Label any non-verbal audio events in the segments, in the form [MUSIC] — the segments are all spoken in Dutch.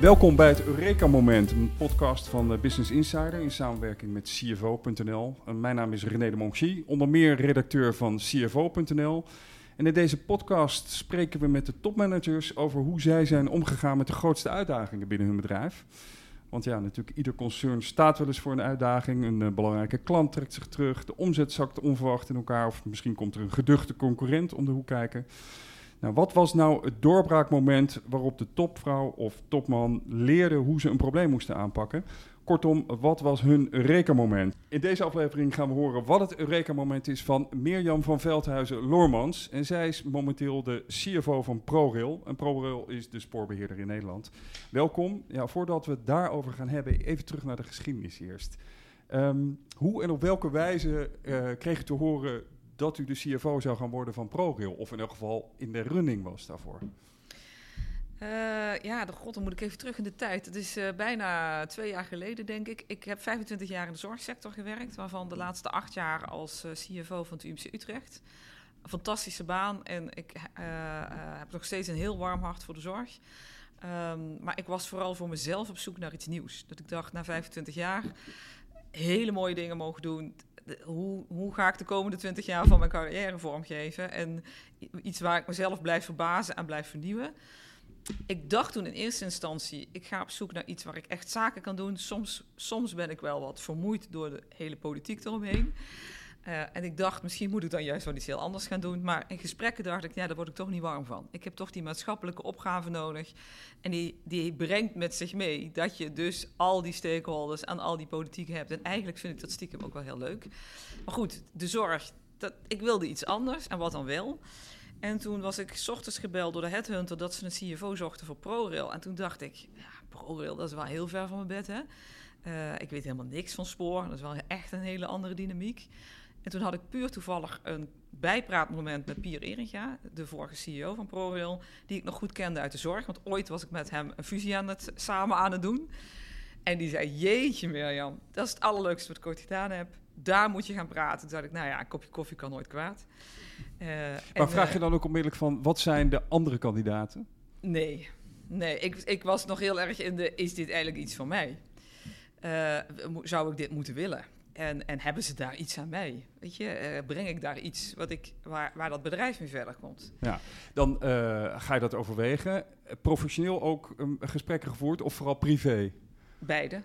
Welkom bij het Eureka Moment, een podcast van Business Insider in samenwerking met CFO.nl. Mijn naam is René de Monchi, onder meer redacteur van CFO.nl. En in deze podcast spreken we met de topmanagers over hoe zij zijn omgegaan met de grootste uitdagingen binnen hun bedrijf. Want ja, natuurlijk, ieder concern staat wel eens voor een uitdaging. Een uh, belangrijke klant trekt zich terug, de omzet zakt onverwacht in elkaar, of misschien komt er een geduchte concurrent om de hoek kijken. Nou, wat was nou het doorbraakmoment waarop de topvrouw of topman leerde hoe ze een probleem moesten aanpakken? Kortom, wat was hun Eureka-moment? In deze aflevering gaan we horen wat het Eureka-moment is van Mirjam van Veldhuizen-Lormans. En zij is momenteel de CFO van ProRail. En ProRail is de spoorbeheerder in Nederland. Welkom. Ja, voordat we het daarover gaan hebben, even terug naar de geschiedenis eerst. Um, hoe en op welke wijze uh, kreeg u te horen dat u de CFO zou gaan worden van ProRail? Of in elk geval in de running was daarvoor? Uh, ja, de god, dan moet ik even terug in de tijd. Het is uh, bijna twee jaar geleden, denk ik. Ik heb 25 jaar in de zorgsector gewerkt, waarvan de laatste acht jaar als uh, CFO van het UMC Utrecht. Een fantastische baan en ik heb nog steeds een heel warm hart voor de zorg. Um, maar ik was vooral voor mezelf op zoek naar iets nieuws. Dat ik dacht, na 25 jaar, hele mooie dingen mogen doen. Hoe, hoe, ga ik de komende 20 jaar van mijn carrière vormgeven? En iets waar ik mezelf blijf verbazen en blijf vernieuwen ik dacht toen in eerste instantie, ik ga op zoek naar iets waar ik echt zaken kan doen. Soms, soms ben ik wel wat vermoeid door de hele politiek eromheen. Uh, en ik dacht, misschien moet ik dan juist wel iets heel anders gaan doen. Maar in gesprekken dacht ik, ja, daar word ik toch niet warm van. Ik heb toch die maatschappelijke opgave nodig. En die, die brengt met zich mee dat je dus al die stakeholders en al die politiek hebt. En eigenlijk vind ik dat stiekem ook wel heel leuk. Maar goed, de zorg, dat, ik wilde iets anders. En wat dan wel? En toen was ik s ochtends gebeld door de headhunter dat ze een CFO zochten voor ProRail. En toen dacht ik, ja, ProRail, dat is wel heel ver van mijn bed, hè. Uh, ik weet helemaal niks van spoor. Dat is wel echt een hele andere dynamiek. En toen had ik puur toevallig een bijpraatmoment met Pier Eringa, de vorige CEO van ProRail, die ik nog goed kende uit de zorg. Want ooit was ik met hem een fusie aan het, samen aan het doen. En die zei, jeetje Mirjam, dat is het allerleukste wat ik ooit gedaan heb. Daar moet je gaan praten. Toen dacht ik, nou ja, een kopje koffie kan nooit kwaad. Uh, maar vraag je eh, dan ook onmiddellijk van, wat zijn de andere kandidaten? Nee, nee ik, ik was nog heel erg in de, is dit eigenlijk iets van mij? Uh, zou ik dit moeten willen? En, en hebben ze daar iets aan mij? Weet je, uh, breng ik daar iets wat ik, waar, waar dat bedrijf mee verder komt? Ja, dan uh, ga je dat overwegen. Professioneel ook um, gesprekken gevoerd of vooral privé? Beide.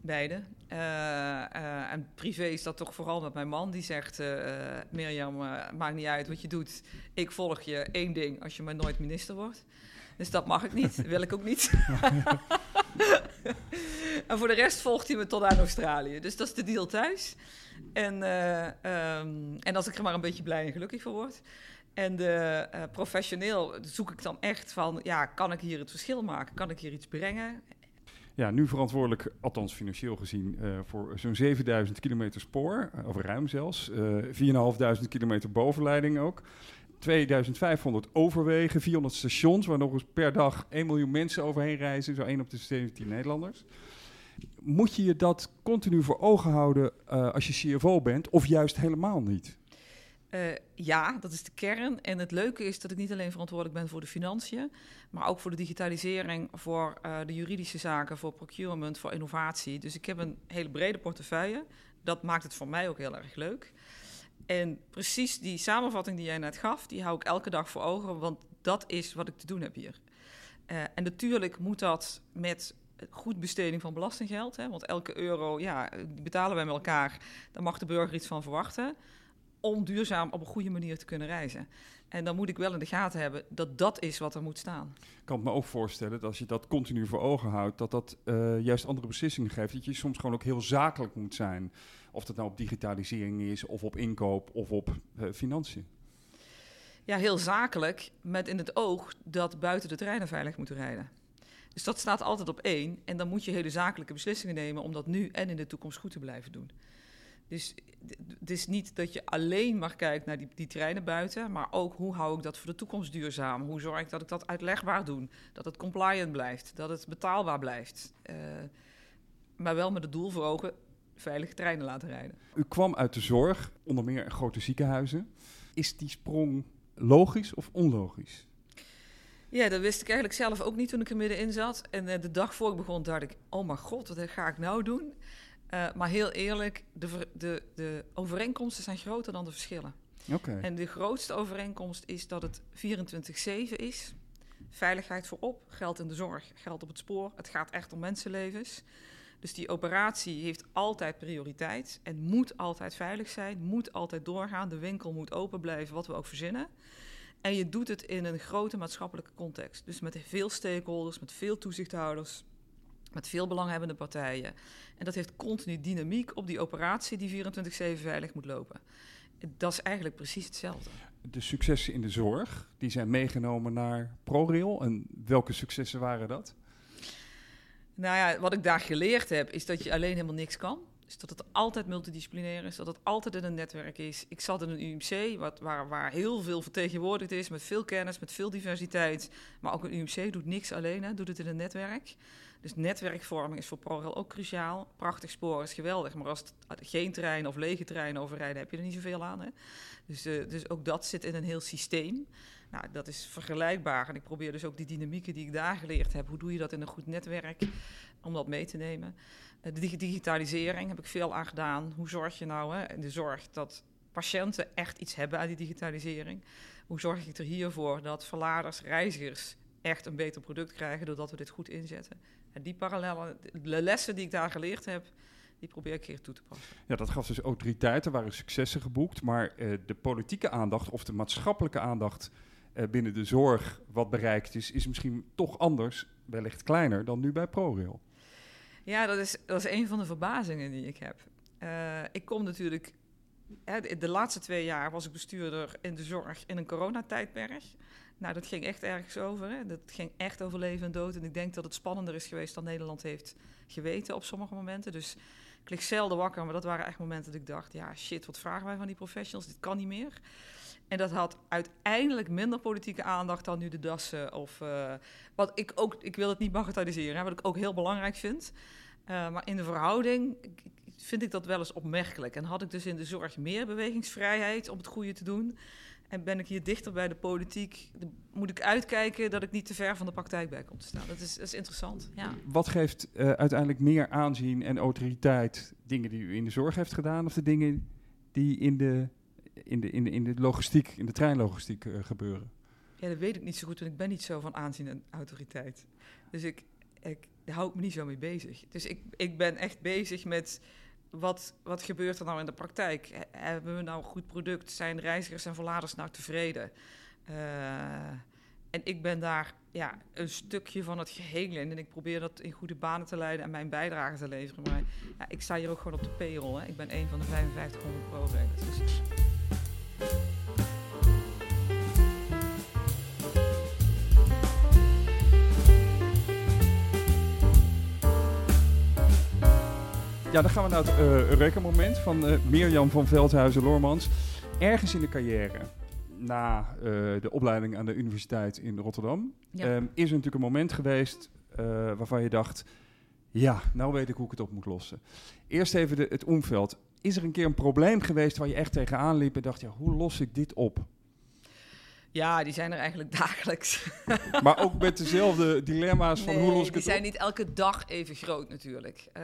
Beide. Uh, uh, en privé is dat toch vooral met mijn man. Die zegt, Mirjam, maakt niet uit wat je doet. Ik volg je één ding als je maar nooit minister wordt. Dus dat mag ik niet, [LAUGHS] wil ik ook niet. [LAUGHS] en voor de rest volgt hij me tot aan Australië. Dus dat is de deal thuis. En, um, en als ik er maar een beetje blij en gelukkig voor word. En de, professioneel zoek ik dan echt van, ja, kan ik hier het verschil maken? Kan ik hier iets brengen? Ja, nu verantwoordelijk, althans financieel gezien, uh, voor zo'n 7000 kilometer spoor, of ruim zelfs. Uh, 4.500 kilometer bovenleiding ook. 2500 overwegen, 400 stations, waar nog eens per dag 1 miljoen mensen overheen reizen, zo 1 op de 17 Nederlanders. Moet je je dat continu voor ogen houden uh, als je CFO bent, of juist helemaal niet? Uh, ja, dat is de kern. En het leuke is dat ik niet alleen verantwoordelijk ben voor de financiën, maar ook voor de digitalisering, voor uh, de juridische zaken, voor procurement, voor innovatie. Dus ik heb een hele brede portefeuille. Dat maakt het voor mij ook heel erg leuk. En precies die samenvatting die jij net gaf, die hou ik elke dag voor ogen, want dat is wat ik te doen heb hier. En natuurlijk moet dat met goed besteding van belastinggeld, hè, want elke euro, ja, die betalen wij met elkaar, daar mag de burger iets van verwachten om duurzaam op een goede manier te kunnen reizen. En dan moet ik wel in de gaten hebben dat dat is wat er moet staan. Ik kan me ook voorstellen dat als je dat continu voor ogen houdt, dat dat uh, juist andere beslissingen geeft. Dat je soms gewoon ook heel zakelijk moet zijn. Of dat nou op digitalisering is, of op inkoop, of op uh, financiën. Ja, heel zakelijk, met in het oog dat buiten de treinen veilig moeten rijden. Dus dat staat altijd op één. En dan moet je hele zakelijke beslissingen nemen om dat nu en in de toekomst goed te blijven doen. Dus het is niet dat je alleen maar kijkt naar die, die treinen buiten, maar ook hoe hou ik dat voor de toekomst duurzaam? Hoe zorg ik dat ik dat uitlegbaar doe? Dat het compliant blijft, dat het betaalbaar blijft. Uh, maar wel met het doel voor ogen veilige treinen laten rijden. U kwam uit de zorg, onder meer grote ziekenhuizen. Is die sprong logisch of onlogisch? Ja, dat wist ik eigenlijk zelf ook niet toen ik er middenin zat. En eh, de dag voor ik begon dacht ik, oh mijn god, wat ga ik nou doen? Uh, maar heel eerlijk, de, de, de overeenkomsten zijn groter dan de verschillen. Okay. En de grootste overeenkomst is dat het 24-7 is. Veiligheid voorop, geld in de zorg, geld op het spoor. Het gaat echt om mensenlevens. Dus die operatie heeft altijd prioriteit en moet altijd veilig zijn, moet altijd doorgaan. De winkel moet open blijven, wat we ook verzinnen. En je doet het in een grote maatschappelijke context. Dus met veel stakeholders, met veel toezichthouders, met veel belanghebbende partijen. En dat heeft continu dynamiek op die operatie die 24-7 veilig moet lopen. Dat is eigenlijk precies hetzelfde. De successen in de zorg, die zijn meegenomen naar ProRail. En welke successen waren dat? Nou ja, wat ik daar geleerd heb, is dat je alleen helemaal niks kan. Dus dat het altijd multidisciplinair is, dat het altijd in een netwerk is. Ik zat in een UMC, wat, waar, waar heel veel vertegenwoordigd is, met veel kennis, met veel diversiteit. Maar ook een UMC doet niks alleen, hè, doet het in een netwerk. Dus netwerkvorming is voor ProRail ook cruciaal. Prachtig spoor is geweldig, maar als het geen trein of lege treinen overrijden, heb je er niet zoveel aan. Hè? Dus, uh, dus ook dat zit in een heel systeem. Nou, dat is vergelijkbaar. En ik probeer dus ook die dynamieken die ik daar geleerd heb, hoe doe je dat in een goed netwerk, om dat mee te nemen. Uh, de digitalisering heb ik veel aan gedaan. Hoe zorg je nou hè, de zorg dat patiënten echt iets hebben aan die digitalisering? Hoe zorg ik er hiervoor dat verladers, reizigers echt een beter product krijgen doordat we dit goed inzetten? En die parallellen, de lessen die ik daar geleerd heb, die probeer ik hier toe te passen. Ja, dat gaf dus autoriteiten, waren successen geboekt, maar uh, de politieke aandacht of de maatschappelijke aandacht binnen de zorg wat bereikt is, is misschien toch anders, wellicht kleiner dan nu bij ProRail. Ja, dat is, dat is een van de verbazingen die ik heb. Uh, ik kom natuurlijk, hè, de, de laatste twee jaar was ik bestuurder in de zorg in een coronatijdperk. Nou, dat ging echt ergens over. Hè? Dat ging echt over leven en dood. En ik denk dat het spannender is geweest dan Nederland heeft geweten op sommige momenten. Dus ik lig zelden wakker, maar dat waren echt momenten dat ik dacht... ja, shit, wat vragen wij van die professionals? Dit kan niet meer. En dat had uiteindelijk minder politieke aandacht dan nu de dassen. Of, uh, wat ik ook, ik wil het niet bagatelliseren, hè, wat ik ook heel belangrijk vind. Uh, maar in de verhouding vind ik dat wel eens opmerkelijk. En had ik dus in de zorg meer bewegingsvrijheid om het goede te doen... En ben ik hier dichter bij de politiek, moet ik uitkijken dat ik niet te ver van de praktijk bij kom te staan. Dat is, dat is interessant. Ja. Wat geeft uh, uiteindelijk meer aanzien en autoriteit? Dingen die u in de zorg heeft gedaan of de dingen die in de, in de, in de, in de logistiek, in de treinlogistiek uh, gebeuren? Ja, dat weet ik niet zo goed, want ik ben niet zo van aanzien en autoriteit. Dus ik, ik hou me niet zo mee bezig. Dus ik, ik ben echt bezig met wat, wat gebeurt er nou in de praktijk? Hebben we nou een goed product? Zijn reizigers en verladers nou tevreden? Uh, en ik ben daar ja, een stukje van het geheel in. En ik probeer dat in goede banen te leiden en mijn bijdrage te leveren. Maar ja, ik sta hier ook gewoon op de payroll. Hè. Ik ben een van de 5500 pro-regels. Dus Ja, dan gaan we naar het uh, Eureka-moment van uh, Mirjam van Veldhuizen-Lormans. Ergens in de carrière, na uh, de opleiding aan de universiteit in Rotterdam, ja. um, is er natuurlijk een moment geweest waarvan je dacht... ja, nou weet ik hoe ik het op moet lossen. Eerst even de, het omveld. Is er een keer een probleem geweest waar je echt tegenaan liep en dacht... ja, hoe los ik dit op? Ja, die zijn er eigenlijk [LAUGHS] dagelijks. Maar ook met dezelfde dilemma's van nee, hoe los ik het op? die zijn niet elke dag even groot natuurlijk. Uh,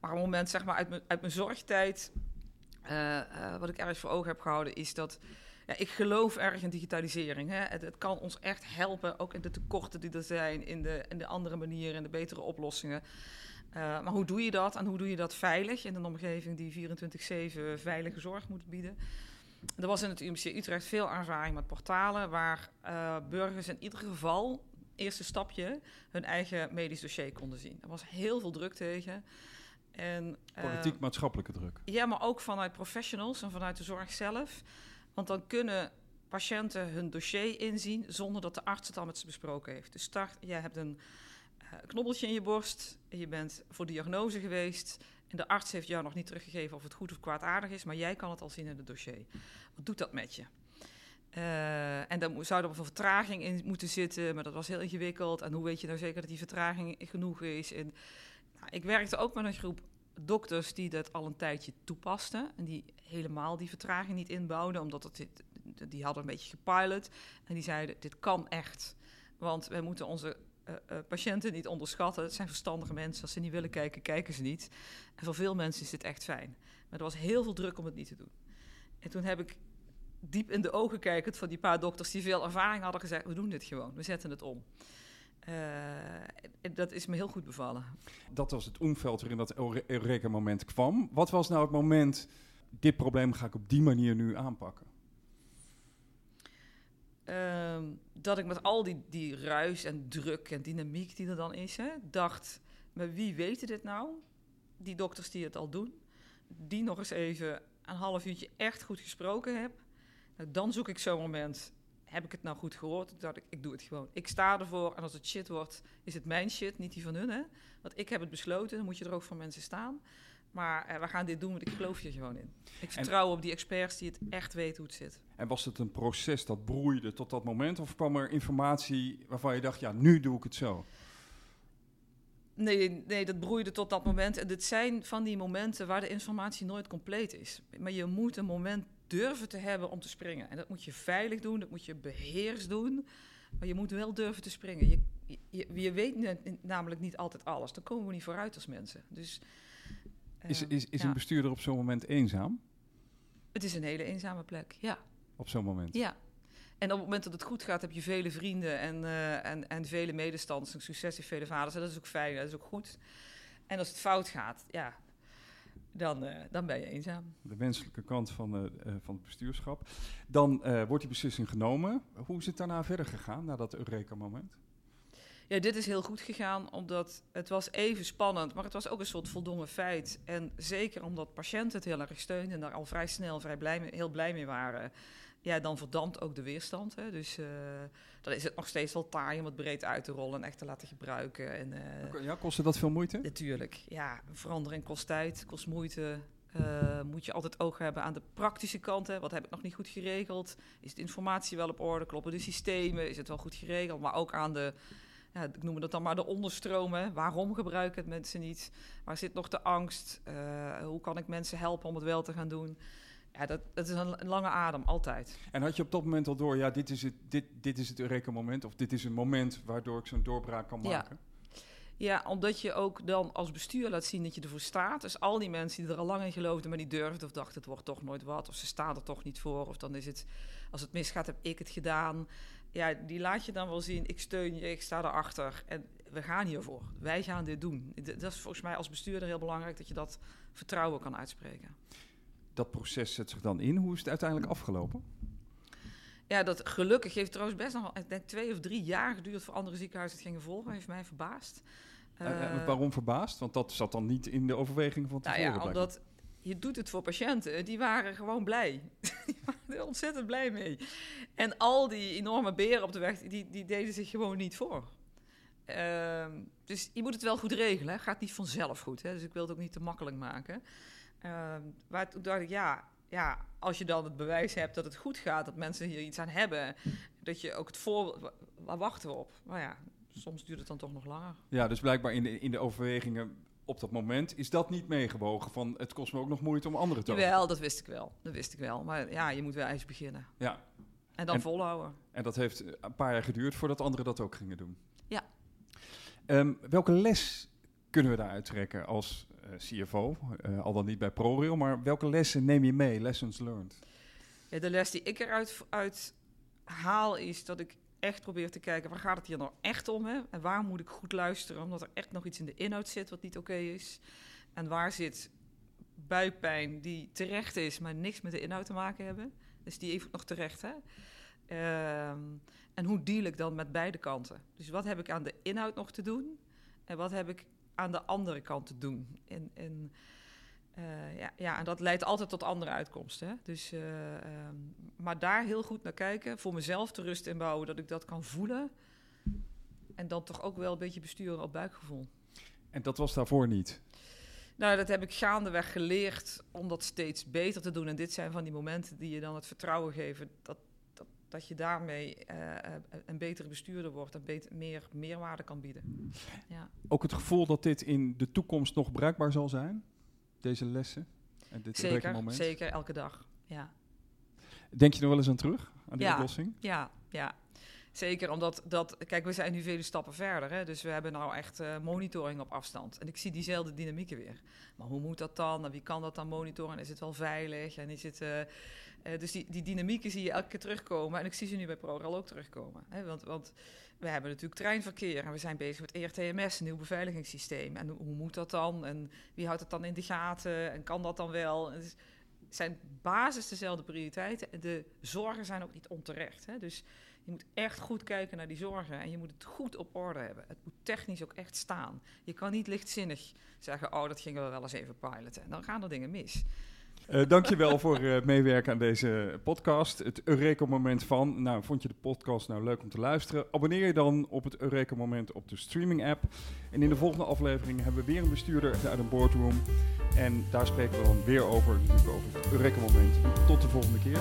maar een moment zeg maar uit mijn, uit mijn zorgtijd... Uh, uh, wat ik ergens voor ogen heb gehouden is dat... Ja, ik geloof erg in digitalisering. Hè. Het, het, kan ons echt helpen, ook in de tekorten die er zijn... in de, in de andere manieren, in de betere oplossingen. Maar hoe doe je dat en hoe doe je dat veilig... in een omgeving die 24-7 veilige zorg moet bieden... Er was in het UMC Utrecht veel ervaring met portalen waar uh, burgers in ieder geval, eerste stapje, hun eigen medisch dossier konden zien. Er was heel veel druk tegen. En, uh, Politiek-maatschappelijke druk. Ja, maar ook vanuit professionals en vanuit de zorg zelf. Want dan kunnen patiënten hun dossier inzien zonder dat de arts het al met ze besproken heeft. Dus start, je hebt een knobbeltje in je borst, je bent voor diagnose geweest en de arts heeft jou nog niet teruggegeven of het goed of kwaadaardig is, maar jij kan het al zien in het dossier. Wat doet dat met je? Uh, en dan zou er een vertraging in moeten zitten, maar dat was heel ingewikkeld. En hoe weet je nou zeker dat die vertraging genoeg is? Nou, ik werkte ook met een groep dokters die dat al een tijdje toepasten. En die helemaal die vertraging niet inbouwden, omdat die hadden een beetje gepilot. En die zeiden, dit kan echt. Want wij moeten onze uh, uh, patiënten niet onderschatten. Het zijn verstandige mensen. Als ze niet willen kijken, kijken ze niet. En voor veel mensen is dit echt fijn. Maar er was heel veel druk om het niet te doen. En toen heb ik diep in de ogen kijkend van die paar dokters die veel ervaring hadden gezegd: we doen dit gewoon, we zetten het om. Uh, dat is me heel goed bevallen. Dat was het omveld waarin dat Eureka-moment kwam. Wat was nou het moment, dit probleem ga ik op die manier nu aanpakken? Uh, dat ik met al die, die ruis en druk en dynamiek die er dan is, dacht, maar wie weten dit nou? Die dokters die het al doen, die nog eens even een half uurtje echt goed gesproken heb. Nou, dan zoek ik zo'n moment heb ik het nou goed gehoord? Dat ik, ik doe het gewoon. Ik sta ervoor en als het shit wordt, is het mijn shit, niet die van hun. Hè? Want ik heb het besloten, dan moet je er ook voor mensen staan. Maar eh, we gaan dit doen, want ik geloof hier gewoon in. Ik vertrouw op die experts die het echt weten hoe het zit. En was het een proces dat broeide tot dat moment? Of kwam er informatie waarvan je dacht, ja, nu doe ik het zo? Nee, nee, dat broeide tot dat moment. En dit zijn van die momenten waar de informatie nooit compleet is. Maar je moet een moment durven te hebben om te springen. En dat moet je veilig doen, dat moet je beheers doen. Maar je moet wel durven te springen. Je, je, je weet namelijk niet altijd alles. Dan komen we niet vooruit als mensen. Dus, is is, is een bestuurder op zo'n moment eenzaam? Het is een hele eenzame plek, ja. Op zo'n moment? Ja. En op het moment dat het goed gaat, heb je vele vrienden en, uh, en, en vele medestanders. En succes vele vaders. En dat is ook fijn, dat is ook goed. En als het fout gaat, ja, dan, uh, dan ben je eenzaam. De menselijke kant van, uh, van het bestuurschap. Dan wordt die beslissing genomen. Hoe is het daarna verder gegaan, na dat Eureka-moment? Ja, dit is heel goed gegaan, omdat het was even spannend, maar het was ook een soort voldongen feit. En zeker omdat patiënten het heel erg steunden en daar al vrij snel vrij blij mee, heel blij mee waren ja, dan verdampt ook de weerstand. Hè. Dus uh, dan is het nog steeds wel taai om het breed uit te rollen en echt te laten gebruiken. En, uh, ja, kostte dat veel moeite? Natuurlijk. Ja, verandering kost tijd, kost moeite. Uh, moet je altijd oog hebben aan de praktische kant. Hè. Wat heb ik nog niet goed geregeld? Is de informatie wel op orde? Kloppen de systemen? Is het wel goed geregeld? Maar ook aan de, ja, ik noem het dan maar de onderstromen. Waarom gebruiken het mensen niet? Waar zit nog de angst? hoe kan ik mensen helpen om het wel te gaan doen? Ja, dat, dat is een, lange adem, altijd. En had je op dat moment al door, ja, dit is het, dit, dit is het Eureka-moment... of dit is een moment waardoor ik zo'n doorbraak kan maken? Ja. ja, omdat je ook dan als bestuur laat zien dat je ervoor staat. Dus al die mensen die er al lang in geloofden, maar niet durfden... of dachten, het wordt toch nooit wat, of ze staan er toch niet voor... of dan is het, als het misgaat, heb ik het gedaan. Ja, die laat je dan wel zien, ik steun je, ik sta erachter... en we gaan hiervoor, wij gaan dit doen. Dat is volgens mij als bestuurder heel belangrijk... dat je dat vertrouwen kan uitspreken dat proces zet zich dan in. Hoe is het uiteindelijk afgelopen? Ja, dat gelukkig heeft trouwens best nog ik denk twee of drie jaar geduurd voor andere ziekenhuizen het gingen volgen. Heeft mij verbaasd. Uh, waarom verbaasd? Want dat zat dan niet in de overweging van tevoren. Nou ja, omdat je doet het voor patiënten. Die waren gewoon blij. [LAUGHS] die waren er ontzettend blij mee. En al die enorme beren op de weg, die, die deden zich gewoon niet voor. Uh, dus je moet het wel goed regelen. Hè. Gaat niet vanzelf goed. Hè. Dus ik wil het ook niet te makkelijk maken. Uh, waar toen dacht ik, ja, ja, als je dan het bewijs hebt dat het goed gaat, dat mensen hier iets aan hebben, dat je ook het voor... Waar wachten we op? Maar ja, soms duurt het dan toch nog langer. Ja, dus blijkbaar in de, in de overwegingen op dat moment is dat niet meegewogen van het kost me ook nog moeite om anderen te Wel, dat wist ik wel. Dat wist ik wel. Maar ja, je moet wel eens beginnen. Ja. En dan volhouden. En dat heeft een paar jaar geduurd voordat anderen dat ook gingen doen. Ja. Um, welke les kunnen we daaruit trekken als uh, CFO, uh, al dan niet bij ProRail, maar welke lessen neem je mee, lessons learned? Ja, de les die ik eruit uit haal is dat ik echt probeer te kijken waar gaat het hier nou echt om hè? en waar moet ik goed luisteren, omdat er echt nog iets in de inhoud zit wat niet oké is. En waar zit buikpijn die terecht is, maar niks met de inhoud te maken hebben. Dus die even nog terecht. Hè? Uh, en hoe deal ik dan met beide kanten? Dus wat heb ik aan de inhoud nog te doen? En wat heb ik aan de andere kant te doen. En, en, uh, ja, ja, en dat leidt altijd tot andere uitkomsten. Hè? Dus, uh, um, maar daar heel goed naar kijken, voor mezelf te rust inbouwen, dat ik dat kan voelen. En dan toch ook wel een beetje besturen op buikgevoel. En dat was daarvoor niet? Nou, dat heb ik gaandeweg geleerd om dat steeds beter te doen. En dit zijn van die momenten die je dan het vertrouwen geven dat, dat je daarmee uh, een betere bestuurder wordt en beter, meer meerwaarde kan bieden. Ja. Ook het gevoel dat dit in de toekomst nog bruikbaar zal zijn, deze lessen? En dit zeker, moment? zeker, elke dag. Ja. Denk je nog wel eens aan terug, aan die ja, oplossing? Ja, ja. Zeker omdat, dat, kijk, we zijn nu vele stappen verder. Hè? Dus we hebben nou echt uh, monitoring op afstand. En ik zie diezelfde dynamieken weer. Maar hoe moet dat dan? En wie kan dat dan monitoren? is het wel veilig? En is het, uh, uh, dus die, die dynamieken zie je elke keer terugkomen. En ik zie ze nu bij ProRail ook terugkomen. Hè? Want, want we hebben natuurlijk treinverkeer en we zijn bezig met ERTMS, een nieuw beveiligingssysteem. En hoe, moet dat dan? En wie houdt het dan in de gaten? En kan dat dan wel? Het zijn basis dezelfde prioriteiten. De zorgen zijn ook niet onterecht. Hè? Dus je moet echt goed kijken naar die zorgen en je moet het goed op orde hebben. Het moet technisch ook echt staan. Je kan niet lichtzinnig zeggen, oh, dat gingen we wel eens even piloten. Dan gaan er dingen mis. Uh, dankjewel voor het uh, meewerken aan deze podcast. Het Eureka-moment van. Nou, vond je de podcast nou leuk om te luisteren? Abonneer je dan op het Eureka-moment op de streaming-app. En in de volgende aflevering hebben we weer een bestuurder uit een boardroom. En daar spreken we dan weer over, natuurlijk over het Eureka-moment. Tot de volgende keer.